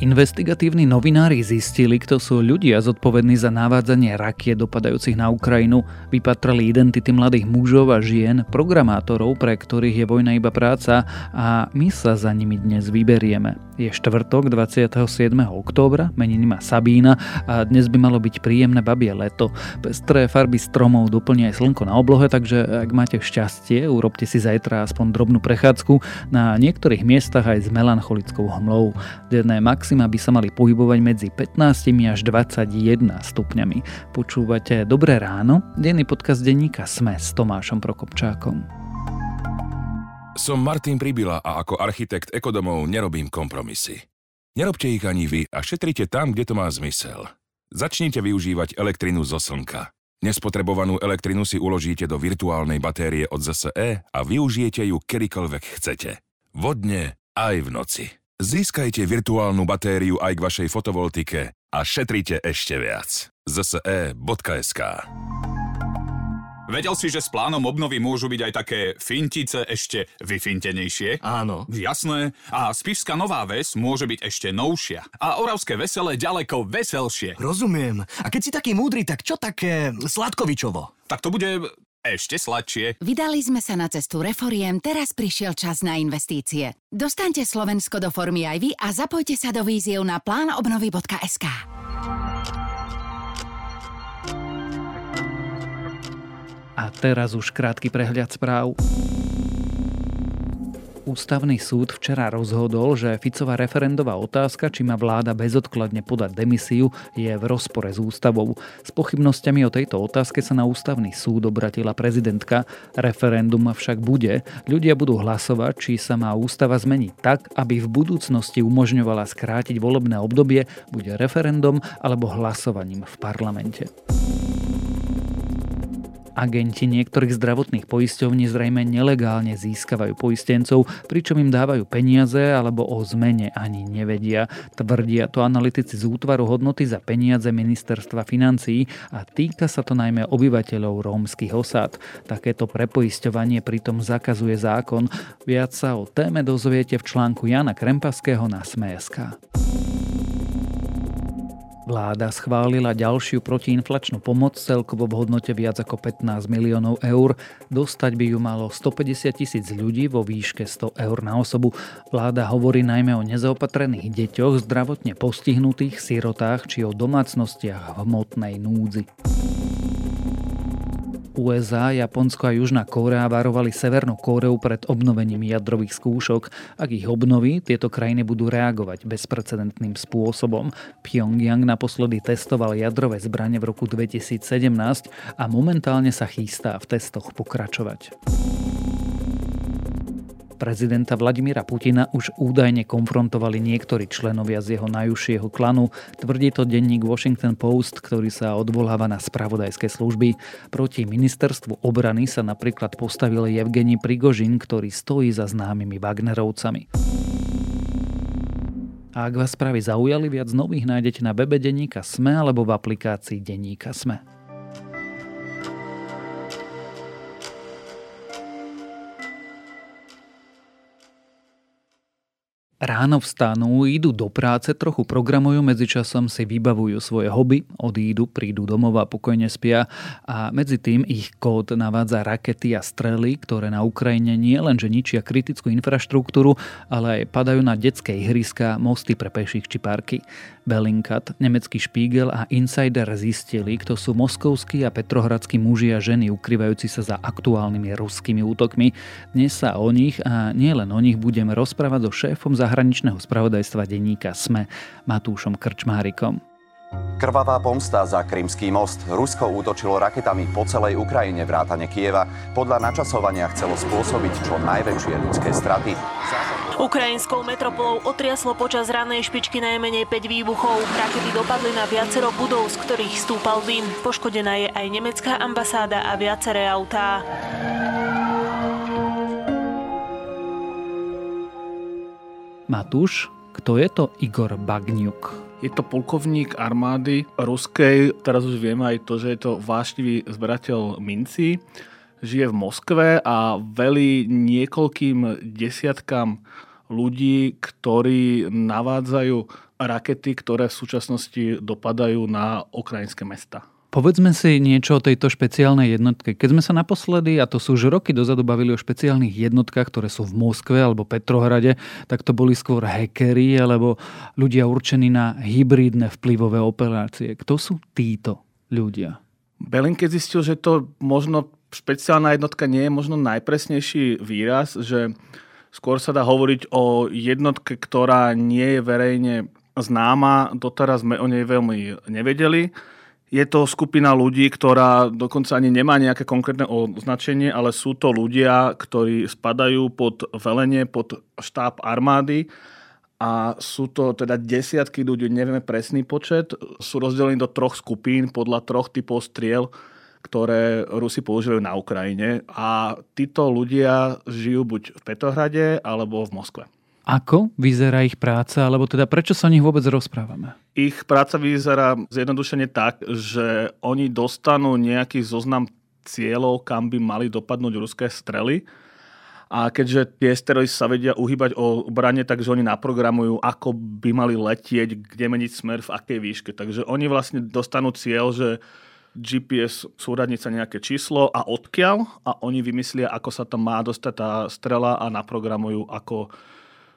Investigatívni novinári zistili, kto sú ľudia zodpovední za navádzanie rakiet dopadajúcich na Ukrajinu, vypatrali identity mladých mužov a žien, programátorov, pre ktorých je vojna iba práca a my sa za nimi dnes vyberieme. Je štvrtok 27. októbra, meniny má Sabína a dnes by malo byť príjemné babie leto. Pestré farby stromov doplnia aj slnko na oblohe, takže ak máte šťastie, urobte si zajtra aspoň drobnú prechádzku na niektorých miestach aj s melancholickou hmlou. Denné max maxima by sa mali pohybovať medzi 15 až 21 stupňami. Počúvate Dobré ráno, denný podcast denníka Sme s Tomášom Prokopčákom. Som Martin Pribila a ako architekt ekodomov nerobím kompromisy. Nerobte ich ani vy a šetrite tam, kde to má zmysel. Začnite využívať elektrinu zo slnka. Nespotrebovanú elektrinu si uložíte do virtuálnej batérie od ZSE a využijete ju kedykoľvek chcete. Vodne aj v noci. Získajte virtuálnu batériu aj k vašej fotovoltike a šetrite ešte viac. zse.sk Vedel si, že s plánom obnovy môžu byť aj také fintice ešte vyfintenejšie? Áno. Jasné. A Spišská Nová Ves môže byť ešte novšia. A Oravské veselé ďaleko veselšie. Rozumiem. A keď si taký múdry, tak čo také Sladkovičovo? Tak to bude ešte sladšie. Vydali sme sa na cestu reforiem, teraz prišiel čas na investície. Dostaňte Slovensko do formy aj vy a zapojte sa do víziev na plánobnovy.sk. A teraz už krátky prehľad správ. Ústavný súd včera rozhodol, že Ficová referendová otázka, či má vláda bezodkladne podať demisiu, je v rozpore s ústavou. S pochybnosťami o tejto otázke sa na ústavný súd obratila prezidentka. Referendum však bude. Ľudia budú hlasovať, či sa má ústava zmeniť tak, aby v budúcnosti umožňovala skrátiť volebné obdobie, bude referendum alebo hlasovaním v parlamente. Agenti niektorých zdravotných poisťovní zrejme nelegálne získavajú poistencov, pričom im dávajú peniaze alebo o zmene ani nevedia. Tvrdia to analytici z útvaru hodnoty za peniaze ministerstva financií a týka sa to najmä obyvateľov rómskych osád. Takéto prepoisťovanie pritom zakazuje zákon. Viac sa o téme dozviete v článku Jana Krempaského na Sme.sk. Vláda schválila ďalšiu protiinflačnú pomoc celkovo v hodnote viac ako 15 miliónov eur. Dostať by ju malo 150 tisíc ľudí vo výške 100 eur na osobu. Vláda hovorí najmä o nezaopatrených deťoch, zdravotne postihnutých, sirotách či o domácnostiach v hmotnej núdzi. USA, Japonsko a Južná Kórea varovali Severnú Kóreu pred obnovením jadrových skúšok. Ak ich obnoví, tieto krajiny budú reagovať bezprecedentným spôsobom. Pyongyang naposledy testoval jadrové zbranie v roku 2017 a momentálne sa chystá v testoch pokračovať prezidenta Vladimíra Putina už údajne konfrontovali niektorí členovia z jeho najúžšieho klanu, tvrdí to denník Washington Post, ktorý sa odvoláva na spravodajské služby. Proti ministerstvu obrany sa napríklad postavil Evgeni Prigožin, ktorý stojí za známymi Wagnerovcami. A ak vás správy zaujali, viac nových nájdete na webe Denníka Sme alebo v aplikácii Denníka Sme. Ráno vstanú, idú do práce, trochu programujú, medzičasom si vybavujú svoje hobby, odídu, prídu domov a pokojne spia a medzi tým ich kód navádza rakety a strely, ktoré na Ukrajine nie len že ničia kritickú infraštruktúru, ale aj padajú na detské ihriska, mosty pre peších či parky. Bellingcat, nemecký špígel a Insider zistili, kto sú moskovskí a petrohradskí muži a ženy ukrývajúci sa za aktuálnymi ruskými útokmi. Dnes sa o nich a nielen o nich budeme rozprávať so šéfom zahraničného spravodajstva denníka SME Matúšom Krčmárikom. Krvavá pomsta za Krymský most. Rusko útočilo raketami po celej Ukrajine vrátane Kieva. Podľa načasovania chcelo spôsobiť čo najväčšie ľudské straty. Ukrajinskou metropolou otriaslo počas ranej špičky najmenej 5 výbuchov. Rakety dopadli na viacero budov, z ktorých stúpal dym. Poškodená je aj nemecká ambasáda a viaceré autá. Matúš, kto je to Igor Bagniuk? Je to polkovník armády ruskej, teraz už vieme aj to, že je to vášnivý zberateľ minci, žije v Moskve a velí niekoľkým desiatkám ľudí, ktorí navádzajú rakety, ktoré v súčasnosti dopadajú na ukrajinské mesta. Povedzme si niečo o tejto špeciálnej jednotke. Keď sme sa naposledy, a to sú už roky dozadu, bavili o špeciálnych jednotkách, ktoré sú v Moskve alebo Petrohrade, tak to boli skôr hackery alebo ľudia určení na hybridné vplyvové operácie. Kto sú títo ľudia? Belinke zistil, že to možno špeciálna jednotka nie je možno najpresnejší výraz, že skôr sa dá hovoriť o jednotke, ktorá nie je verejne známa. Doteraz sme o nej veľmi nevedeli je to skupina ľudí, ktorá dokonca ani nemá nejaké konkrétne označenie, ale sú to ľudia, ktorí spadajú pod velenie, pod štáb armády. A sú to teda desiatky ľudí, nevieme presný počet, sú rozdelení do troch skupín podľa troch typov striel, ktoré Rusi používajú na Ukrajine. A títo ľudia žijú buď v Petrohrade alebo v Moskve. Ako vyzerá ich práca, alebo teda prečo sa o nich vôbec rozprávame? Ich práca vyzerá zjednodušene tak, že oni dostanú nejaký zoznam cieľov, kam by mali dopadnúť ruské strely. A keďže tie strely sa vedia uhýbať o brane, takže oni naprogramujú, ako by mali letieť, kde meniť smer, v akej výške. Takže oni vlastne dostanú cieľ, že GPS súradnica nejaké číslo a odkiaľ a oni vymyslia, ako sa tam má dostať tá strela a naprogramujú, ako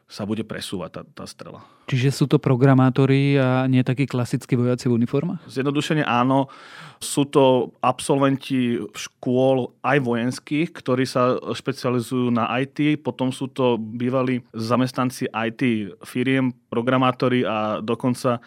sa bude presúvať tá, tá strela. Čiže sú to programátori a nie takí klasickí vojaci v uniformách? Zjednodušene áno. Sú to absolventi škôl aj vojenských, ktorí sa špecializujú na IT. Potom sú to bývalí zamestnanci IT firiem, programátori a dokonca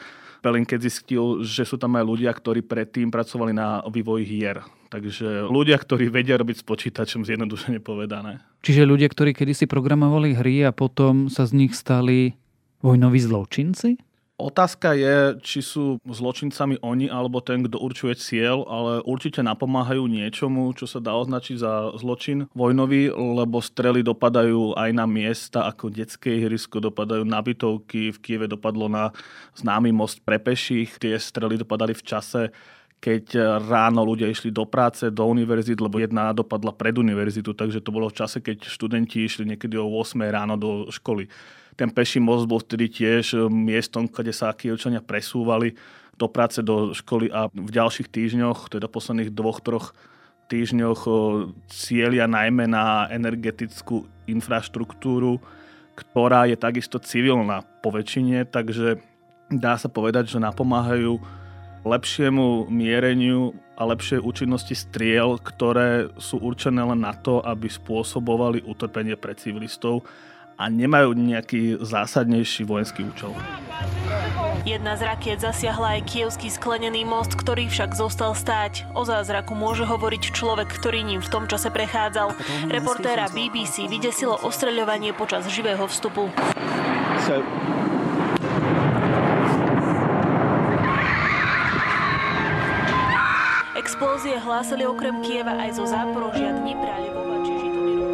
Pelin keď zistil, že sú tam aj ľudia, ktorí predtým pracovali na vývoji hier. Takže ľudia, ktorí vedia robiť s počítačom, zjednodušene povedané. Čiže ľudia, ktorí kedysi programovali hry a potom sa z nich stali vojnoví zločinci? Otázka je, či sú zločincami oni alebo ten, kto určuje cieľ, ale určite napomáhajú niečomu, čo sa dá označiť za zločin vojnový, lebo strely dopadajú aj na miesta ako detské ihrisko, dopadajú na bytovky, v Kieve dopadlo na známy most pre peších, tie strely dopadali v čase, keď ráno ľudia išli do práce, do univerzity, lebo jedna dopadla pred univerzitu, takže to bolo v čase, keď študenti išli niekedy o 8 ráno do školy. Ten peší most bol vtedy tiež eh, miestom, kde sa Kievčania presúvali do práce, do školy a v ďalších týždňoch, teda posledných dvoch, troch týždňoch eh, cieľia najmä na energetickú infraštruktúru, ktorá je takisto civilná po väčšine, takže dá sa povedať, že napomáhajú lepšiemu miereniu a lepšej účinnosti striel, ktoré sú určené len na to, aby spôsobovali utrpenie pre civilistov a nemajú nejaký zásadnejší vojenský účel. Jedna z rakiet zasiahla aj kievský sklenený most, ktorý však zostal stáť. O zázraku môže hovoriť človek, ktorý ním v tom čase prechádzal. Reportéra BBC vydesilo ostreľovanie počas živého vstupu. So, Explózie hlásili okrem Kieva aj zo Záporožia, Dnipra, Lvova či Žitomíru.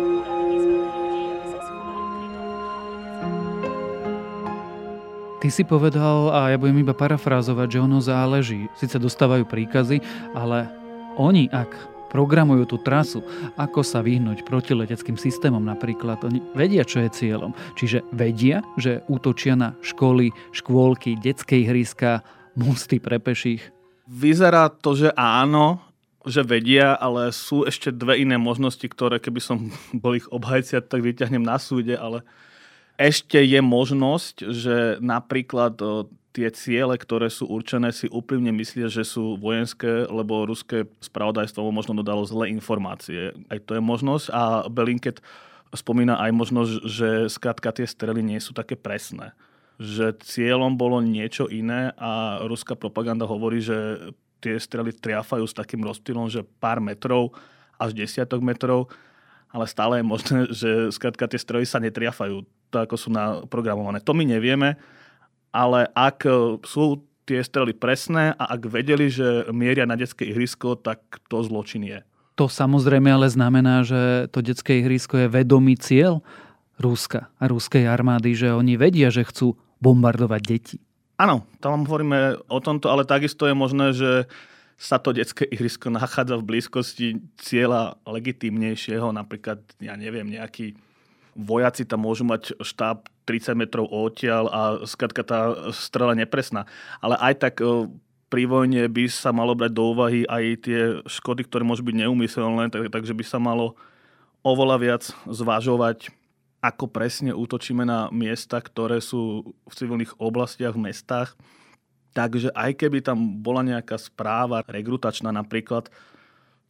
Ty si povedal, a ja budem iba parafrázovať, že ono záleží. Sice dostávajú príkazy, ale oni, ak programujú tú trasu, ako sa vyhnúť protileteckým systémom napríklad. Oni vedia, čo je cieľom. Čiže vedia, že útočia na školy, škôlky, detské ihriska, mosty pre peších. Vyzerá to, že áno, že vedia, ale sú ešte dve iné možnosti, ktoré keby som bol ich obhajcia, tak vyťahnem na súde, ale ešte je možnosť, že napríklad tie ciele, ktoré sú určené, si úprimne myslia, že sú vojenské, lebo ruské spravodajstvo možno dodalo zlé informácie. Aj to je možnosť a Belinket spomína aj možnosť, že skrátka tie strely nie sú také presné. Že cieľom bolo niečo iné a ruská propaganda hovorí, že tie strely triafajú s takým rozptýlom, že pár metrov až desiatok metrov, ale stále je možné, že skrátka tie stroje sa netriafajú tak ako sú naprogramované. To my nevieme, ale ak sú tie strely presné a ak vedeli, že mieria na detské ihrisko, tak to zločin je. To samozrejme ale znamená, že to detské ihrisko je vedomý cieľ Rúska a ruskej armády, že oni vedia, že chcú bombardovať deti. Áno, tam hovoríme o tomto, ale takisto je možné, že sa to detské ihrisko nachádza v blízkosti cieľa legitímnejšieho, napríklad, ja neviem, nejaký vojaci tam môžu mať štáb 30 metrov odtiaľ a skratka tá strela nepresná. Ale aj tak e, pri vojne by sa malo brať do úvahy aj tie škody, ktoré môžu byť neumyselné, tak, takže by sa malo oveľa viac zvažovať, ako presne útočíme na miesta, ktoré sú v civilných oblastiach, v mestách. Takže aj keby tam bola nejaká správa regrutačná napríklad,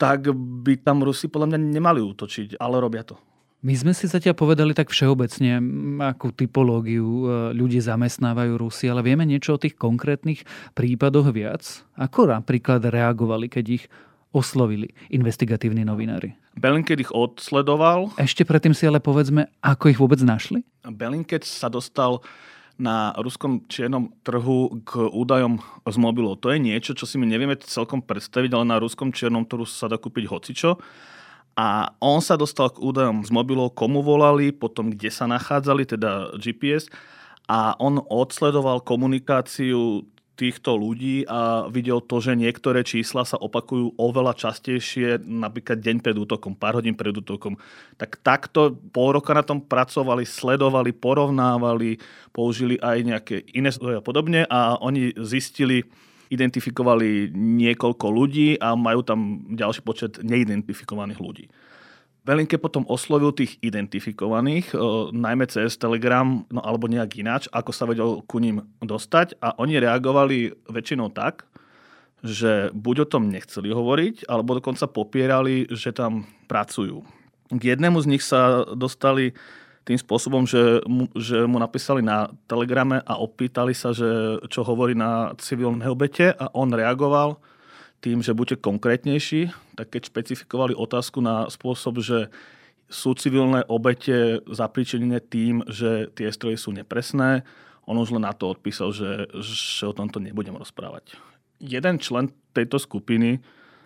tak by tam Rusi podľa mňa nemali útočiť, ale robia to. My sme si zatiaľ povedali tak všeobecne, akú typológiu e, ľudí zamestnávajú Rusi, ale vieme niečo o tých konkrétnych prípadoch viac? Ako napríklad reagovali, keď ich oslovili investigatívni novinári? Bellingcat ich odsledoval. Ešte predtým si ale povedzme, ako ich vôbec našli? Bellingcat sa dostal na ruskom čiernom trhu k údajom z mobilov. To je niečo, čo si my nevieme celkom predstaviť, ale na ruskom čiernom trhu sa dá kúpiť hocičo. A on sa dostal k údajom z mobilov, komu volali, potom kde sa nachádzali, teda GPS. A on odsledoval komunikáciu týchto ľudí a videl to, že niektoré čísla sa opakujú oveľa častejšie, napríklad deň pred útokom, pár hodín pred útokom. Tak takto pol roka na tom pracovali, sledovali, porovnávali, použili aj nejaké iné a podobne a oni zistili, identifikovali niekoľko ľudí a majú tam ďalší počet neidentifikovaných ľudí. Belinke potom oslovil tých identifikovaných, najmä cez Telegram, no alebo nejak ináč, ako sa vedel ku ním dostať a oni reagovali väčšinou tak, že buď o tom nechceli hovoriť, alebo dokonca popierali, že tam pracujú. K jednému z nich sa dostali tým spôsobom, že mu, že mu napísali na telegrame a opýtali sa, že čo hovorí na civilné obete a on reagoval tým, že buďte konkrétnejší, tak keď špecifikovali otázku na spôsob, že sú civilné obete zapričenené tým, že tie stroje sú nepresné, on už len na to odpísal, že, že o tomto nebudem rozprávať. Jeden člen tejto skupiny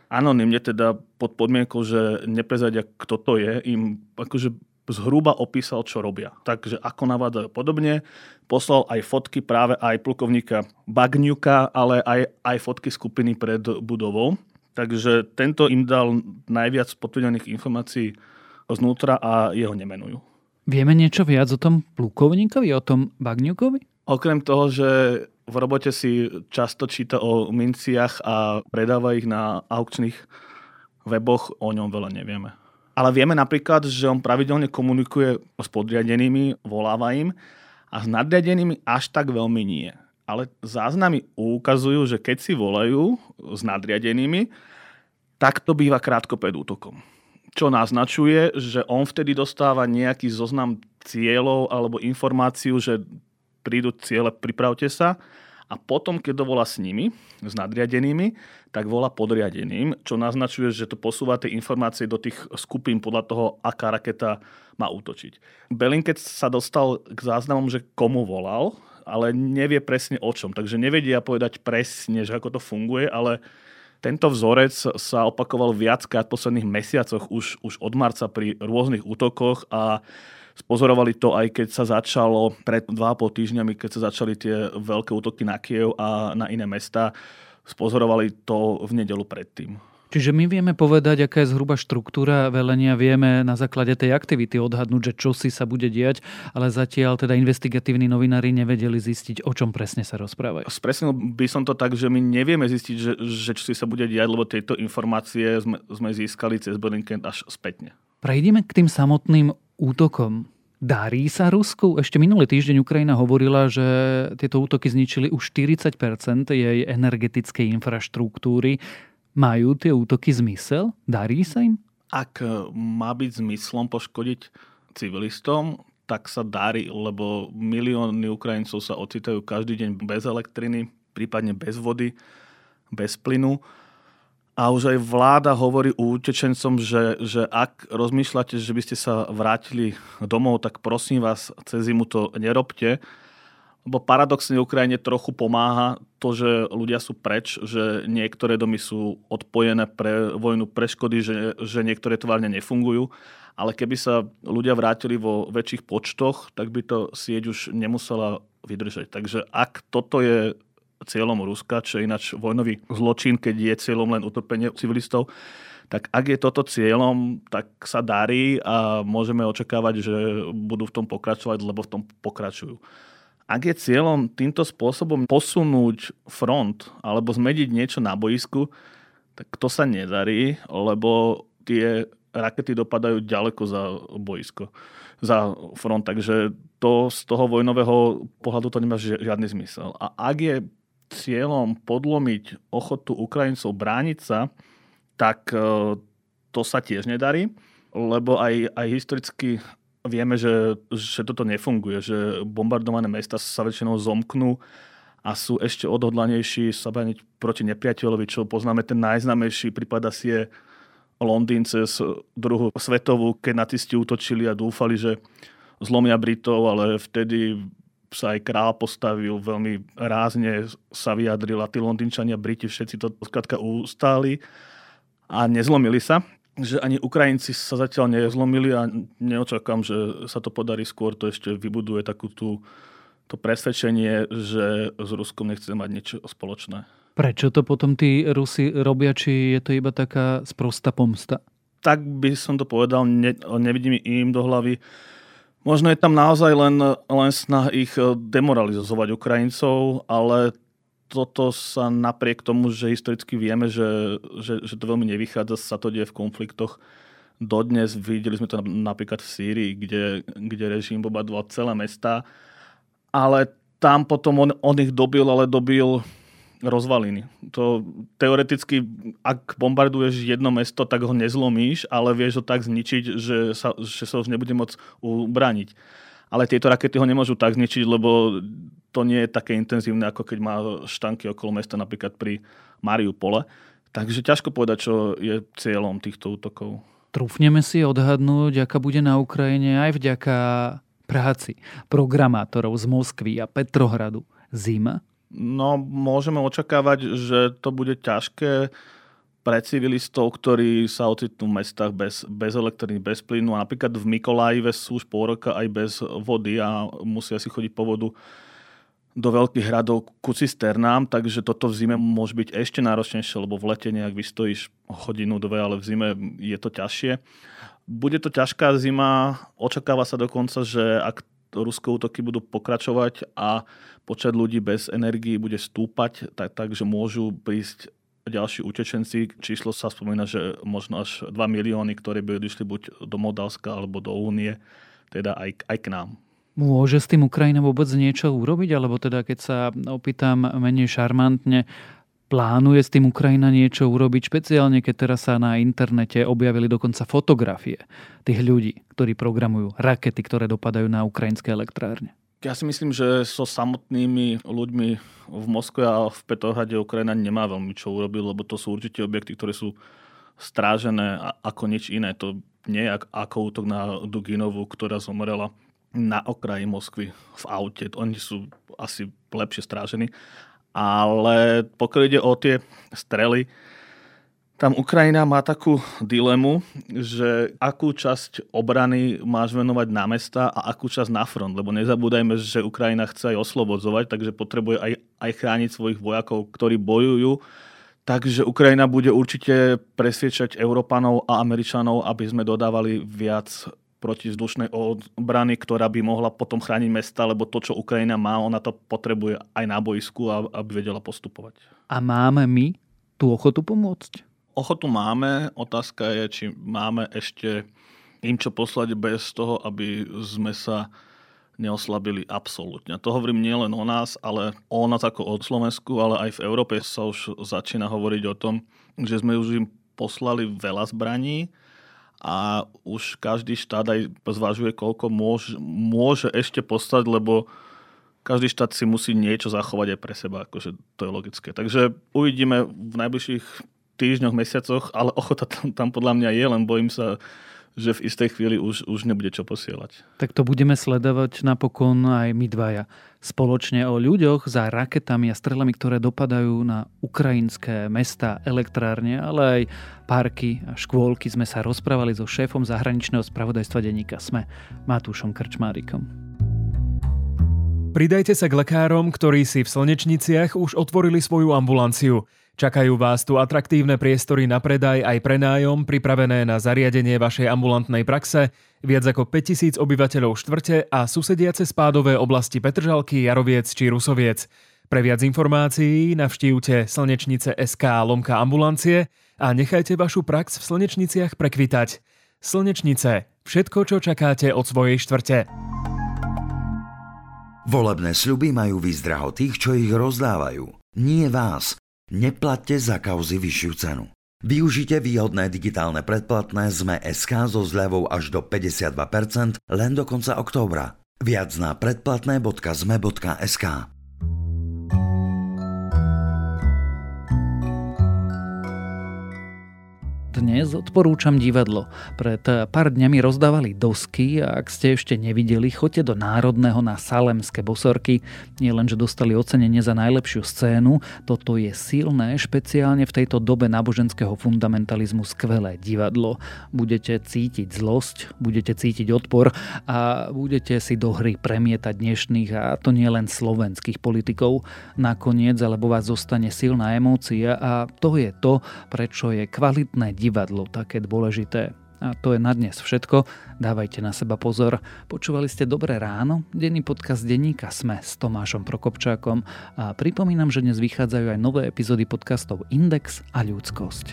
anonymne teda pod podmienkou, že neprezadia, kto to je, im akože zhruba opísal, čo robia. Takže ako navádzajú podobne. Poslal aj fotky práve aj plukovníka Bagňuka, ale aj, aj fotky skupiny pred budovou. Takže tento im dal najviac potvrdených informácií znútra a jeho nemenujú. Vieme niečo viac o tom plukovníkovi, o tom Bagňukovi? Okrem toho, že v robote si často číta o minciach a predáva ich na aukčných weboch, o ňom veľa nevieme. Ale vieme napríklad, že on pravidelne komunikuje s podriadenými, voláva im a s nadriadenými až tak veľmi nie. Ale záznamy ukazujú, že keď si volajú s nadriadenými, tak to býva krátko pred útokom. Čo naznačuje, že on vtedy dostáva nejaký zoznam cieľov alebo informáciu, že prídu ciele, pripravte sa a potom, keď dovolá s nimi, s nadriadenými, tak volá podriadeným, čo naznačuje, že to posúva tie informácie do tých skupín podľa toho, aká raketa má útočiť. Belinkec sa dostal k záznamom, že komu volal, ale nevie presne o čom. Takže nevedia povedať presne, že ako to funguje, ale tento vzorec sa opakoval viackrát v posledných mesiacoch, už, už od marca pri rôznych útokoch a Spozorovali to aj keď sa začalo pred 2,5 týždňami, keď sa začali tie veľké útoky na Kiev a na iné mesta. Spozorovali to v nedelu predtým. Čiže my vieme povedať, aká je zhruba štruktúra velenia, vieme na základe tej aktivity odhadnúť, že čo si sa bude diať, ale zatiaľ teda investigatívni novinári nevedeli zistiť, o čom presne sa rozprávajú. Spresnil by som to tak, že my nevieme zistiť, že, že čo si sa bude diať, lebo tieto informácie sme, sme získali cez Bellingcat až spätne. Prejdime k tým samotným útokom. Darí sa Rusku? Ešte minulý týždeň Ukrajina hovorila, že tieto útoky zničili už 40% jej energetickej infraštruktúry. Majú tie útoky zmysel? Darí sa im? Ak má byť zmyslom poškodiť civilistom, tak sa darí, lebo milióny Ukrajincov sa ocitajú každý deň bez elektriny, prípadne bez vody, bez plynu a už aj vláda hovorí utečencom, že, že ak rozmýšľate, že by ste sa vrátili domov, tak prosím vás, cez zimu to nerobte. Lebo paradoxne Ukrajine trochu pomáha to, že ľudia sú preč, že niektoré domy sú odpojené pre vojnu, pre škody, že, že niektoré tvárne nefungujú. Ale keby sa ľudia vrátili vo väčších počtoch, tak by to sieť už nemusela vydržať. Takže ak toto je cieľom Ruska, čo je ináč vojnový zločin, keď je cieľom len utrpenie civilistov, Tak ak je toto cieľom, tak sa darí a môžeme očakávať, že budú v tom pokračovať, lebo v tom pokračujú. Ak je cieľom týmto spôsobom posunúť front alebo zmeniť niečo na boisku, tak to sa nedarí, lebo tie rakety dopadajú ďaleko za boisko, za front. Takže to z toho vojnového pohľadu to nemá žiadny zmysel. A ak je cieľom podlomiť ochotu Ukrajincov brániť sa, tak e, to sa tiež nedarí, lebo aj, aj historicky vieme, že, že toto nefunguje, že bombardované mesta sa väčšinou zomknú a sú ešte odhodlanejší sa brániť proti nepriateľovi, čo poznáme ten najznámejší prípad asi je Londýn cez druhú svetovú, keď nacisti útočili a dúfali, že zlomia Britov, ale vtedy sa aj král postavil, veľmi rázne sa vyjadril a tí Londýnčania, Briti, všetci to skrátka ustáli a nezlomili sa že ani Ukrajinci sa zatiaľ nezlomili a neočakám, že sa to podarí skôr. To ešte vybuduje takú tú, to presvedčenie, že s Ruskom nechce mať niečo spoločné. Prečo to potom tí Rusi robia? Či je to iba taká sprosta pomsta? Tak by som to povedal, ne, nevidím im do hlavy. Možno je tam naozaj len, len snah ich demoralizovať Ukrajincov, ale toto sa napriek tomu, že historicky vieme, že, že, že to veľmi nevychádza, sa to deje v konfliktoch. Dodnes videli sme to napríklad v Sýrii, kde, kde režim bombardoval celé mesta, ale tam potom on, on ich dobil, ale dobil rozvaliny. To teoreticky, ak bombarduješ jedno mesto, tak ho nezlomíš, ale vieš ho tak zničiť, že sa, že sa už nebude môcť ubraniť ale tieto rakety ho nemôžu tak zničiť, lebo to nie je také intenzívne, ako keď má štanky okolo mesta, napríklad pri Mariupole. Takže ťažko povedať, čo je cieľom týchto útokov. Trúfneme si odhadnúť, aká bude na Ukrajine aj vďaka práci programátorov z Moskvy a Petrohradu zima? No, môžeme očakávať, že to bude ťažké pre civilistov, ktorí sa ocitnú v mestách bez, bez elektriny, bez plynu. A napríklad v Mikolajive sú už pol roka aj bez vody a musia si chodiť po vodu do veľkých hradov ku cisternám, takže toto v zime môže byť ešte náročnejšie, lebo v lete nejak vystojíš hodinu, dve, ale v zime je to ťažšie. Bude to ťažká zima, očakáva sa dokonca, že ak ruské útoky budú pokračovať a počet ľudí bez energii bude stúpať, tak, takže môžu prísť ďalší utečenci. Číslo sa spomína, že možno až 2 milióny, ktoré by odišli buď do Moldavska alebo do Únie, teda aj, aj k nám. Môže s tým Ukrajina vôbec niečo urobiť? Alebo teda, keď sa opýtam menej šarmantne, plánuje s tým Ukrajina niečo urobiť? Špeciálne, keď teraz sa na internete objavili dokonca fotografie tých ľudí, ktorí programujú rakety, ktoré dopadajú na ukrajinské elektrárne. Ja si myslím, že so samotnými ľuďmi v Moskve a v Petrohrade Ukrajina nemá veľmi čo urobiť, lebo to sú určite objekty, ktoré sú strážené ako nič iné. To nie je ako útok na Duginovu, ktorá zomrela na okraji Moskvy v aute. Oni sú asi lepšie strážení. Ale pokiaľ ide o tie strely, tam Ukrajina má takú dilemu, že akú časť obrany máš venovať na mesta a akú časť na front, lebo nezabúdajme, že Ukrajina chce aj oslobodzovať, takže potrebuje aj, aj chrániť svojich vojakov, ktorí bojujú. Takže Ukrajina bude určite presviečať Európanov a Američanov, aby sme dodávali viac protizdušnej obrany, ktorá by mohla potom chrániť mesta, lebo to, čo Ukrajina má, ona to potrebuje aj na boisku, aby vedela postupovať. A máme my tú ochotu pomôcť? Ochotu máme, otázka je, či máme ešte im čo poslať bez toho, aby sme sa neoslabili absolútne. To hovorím nielen o nás, ale o nás ako o Slovensku, ale aj v Európe sa už začína hovoriť o tom, že sme už im poslali veľa zbraní a už každý štát aj zvažuje, koľko môže, môže ešte poslať, lebo každý štát si musí niečo zachovať aj pre seba, akože to je logické. Takže uvidíme v najbližších týždňoch, mesiacoch, ale ochota tam, tam podľa mňa je, len bojím sa, že v istej chvíli už, už nebude čo posielať. Tak to budeme sledovať napokon aj my dvaja. Spoločne o ľuďoch za raketami a strelami, ktoré dopadajú na ukrajinské mesta, elektrárne, ale aj parky a škôlky sme sa rozprávali so šéfom zahraničného spravodajstva denníka SME, Matúšom Krčmárikom. Pridajte sa k lekárom, ktorí si v Slnečniciach už otvorili svoju ambulanciu. Čakajú vás tu atraktívne priestory na predaj aj prenájom, pripravené na zariadenie vašej ambulantnej praxe, viac ako 5000 obyvateľov štvrte a susediace spádové oblasti Petržalky, Jaroviec či Rusoviec. Pre viac informácií navštívte slnečnice SK Lomka ambulancie a nechajte vašu prax v slnečniciach prekvitať. Slnečnice. Všetko, čo čakáte od svojej štvrte. Volebné sľuby majú výzdraho tých, čo ich rozdávajú. Nie vás. Neplatte za kauzy vyššiu cenu. Využite výhodné digitálne predplatné ZME SK so zľavou až do 52% len do konca októbra. Viac na predplatné.zme.sk Dnes odporúčam divadlo. Pred pár dňami rozdávali dosky a ak ste ešte nevideli, choďte do Národného na Salemské bosorky. Nie len, že dostali ocenenie za najlepšiu scénu, toto je silné, špeciálne v tejto dobe náboženského fundamentalizmu skvelé divadlo. Budete cítiť zlosť, budete cítiť odpor a budete si do hry premietať dnešných a to nie len slovenských politikov. Nakoniec, alebo vás zostane silná emócia a to je to, prečo je kvalitné divadlo divadlo také dôležité. A to je na dnes všetko. Dávajte na seba pozor. Počúvali ste Dobré ráno, denný podcast denníka Sme s Tomášom Prokopčákom a pripomínam, že dnes vychádzajú aj nové epizódy podcastov Index a Ľudskosť.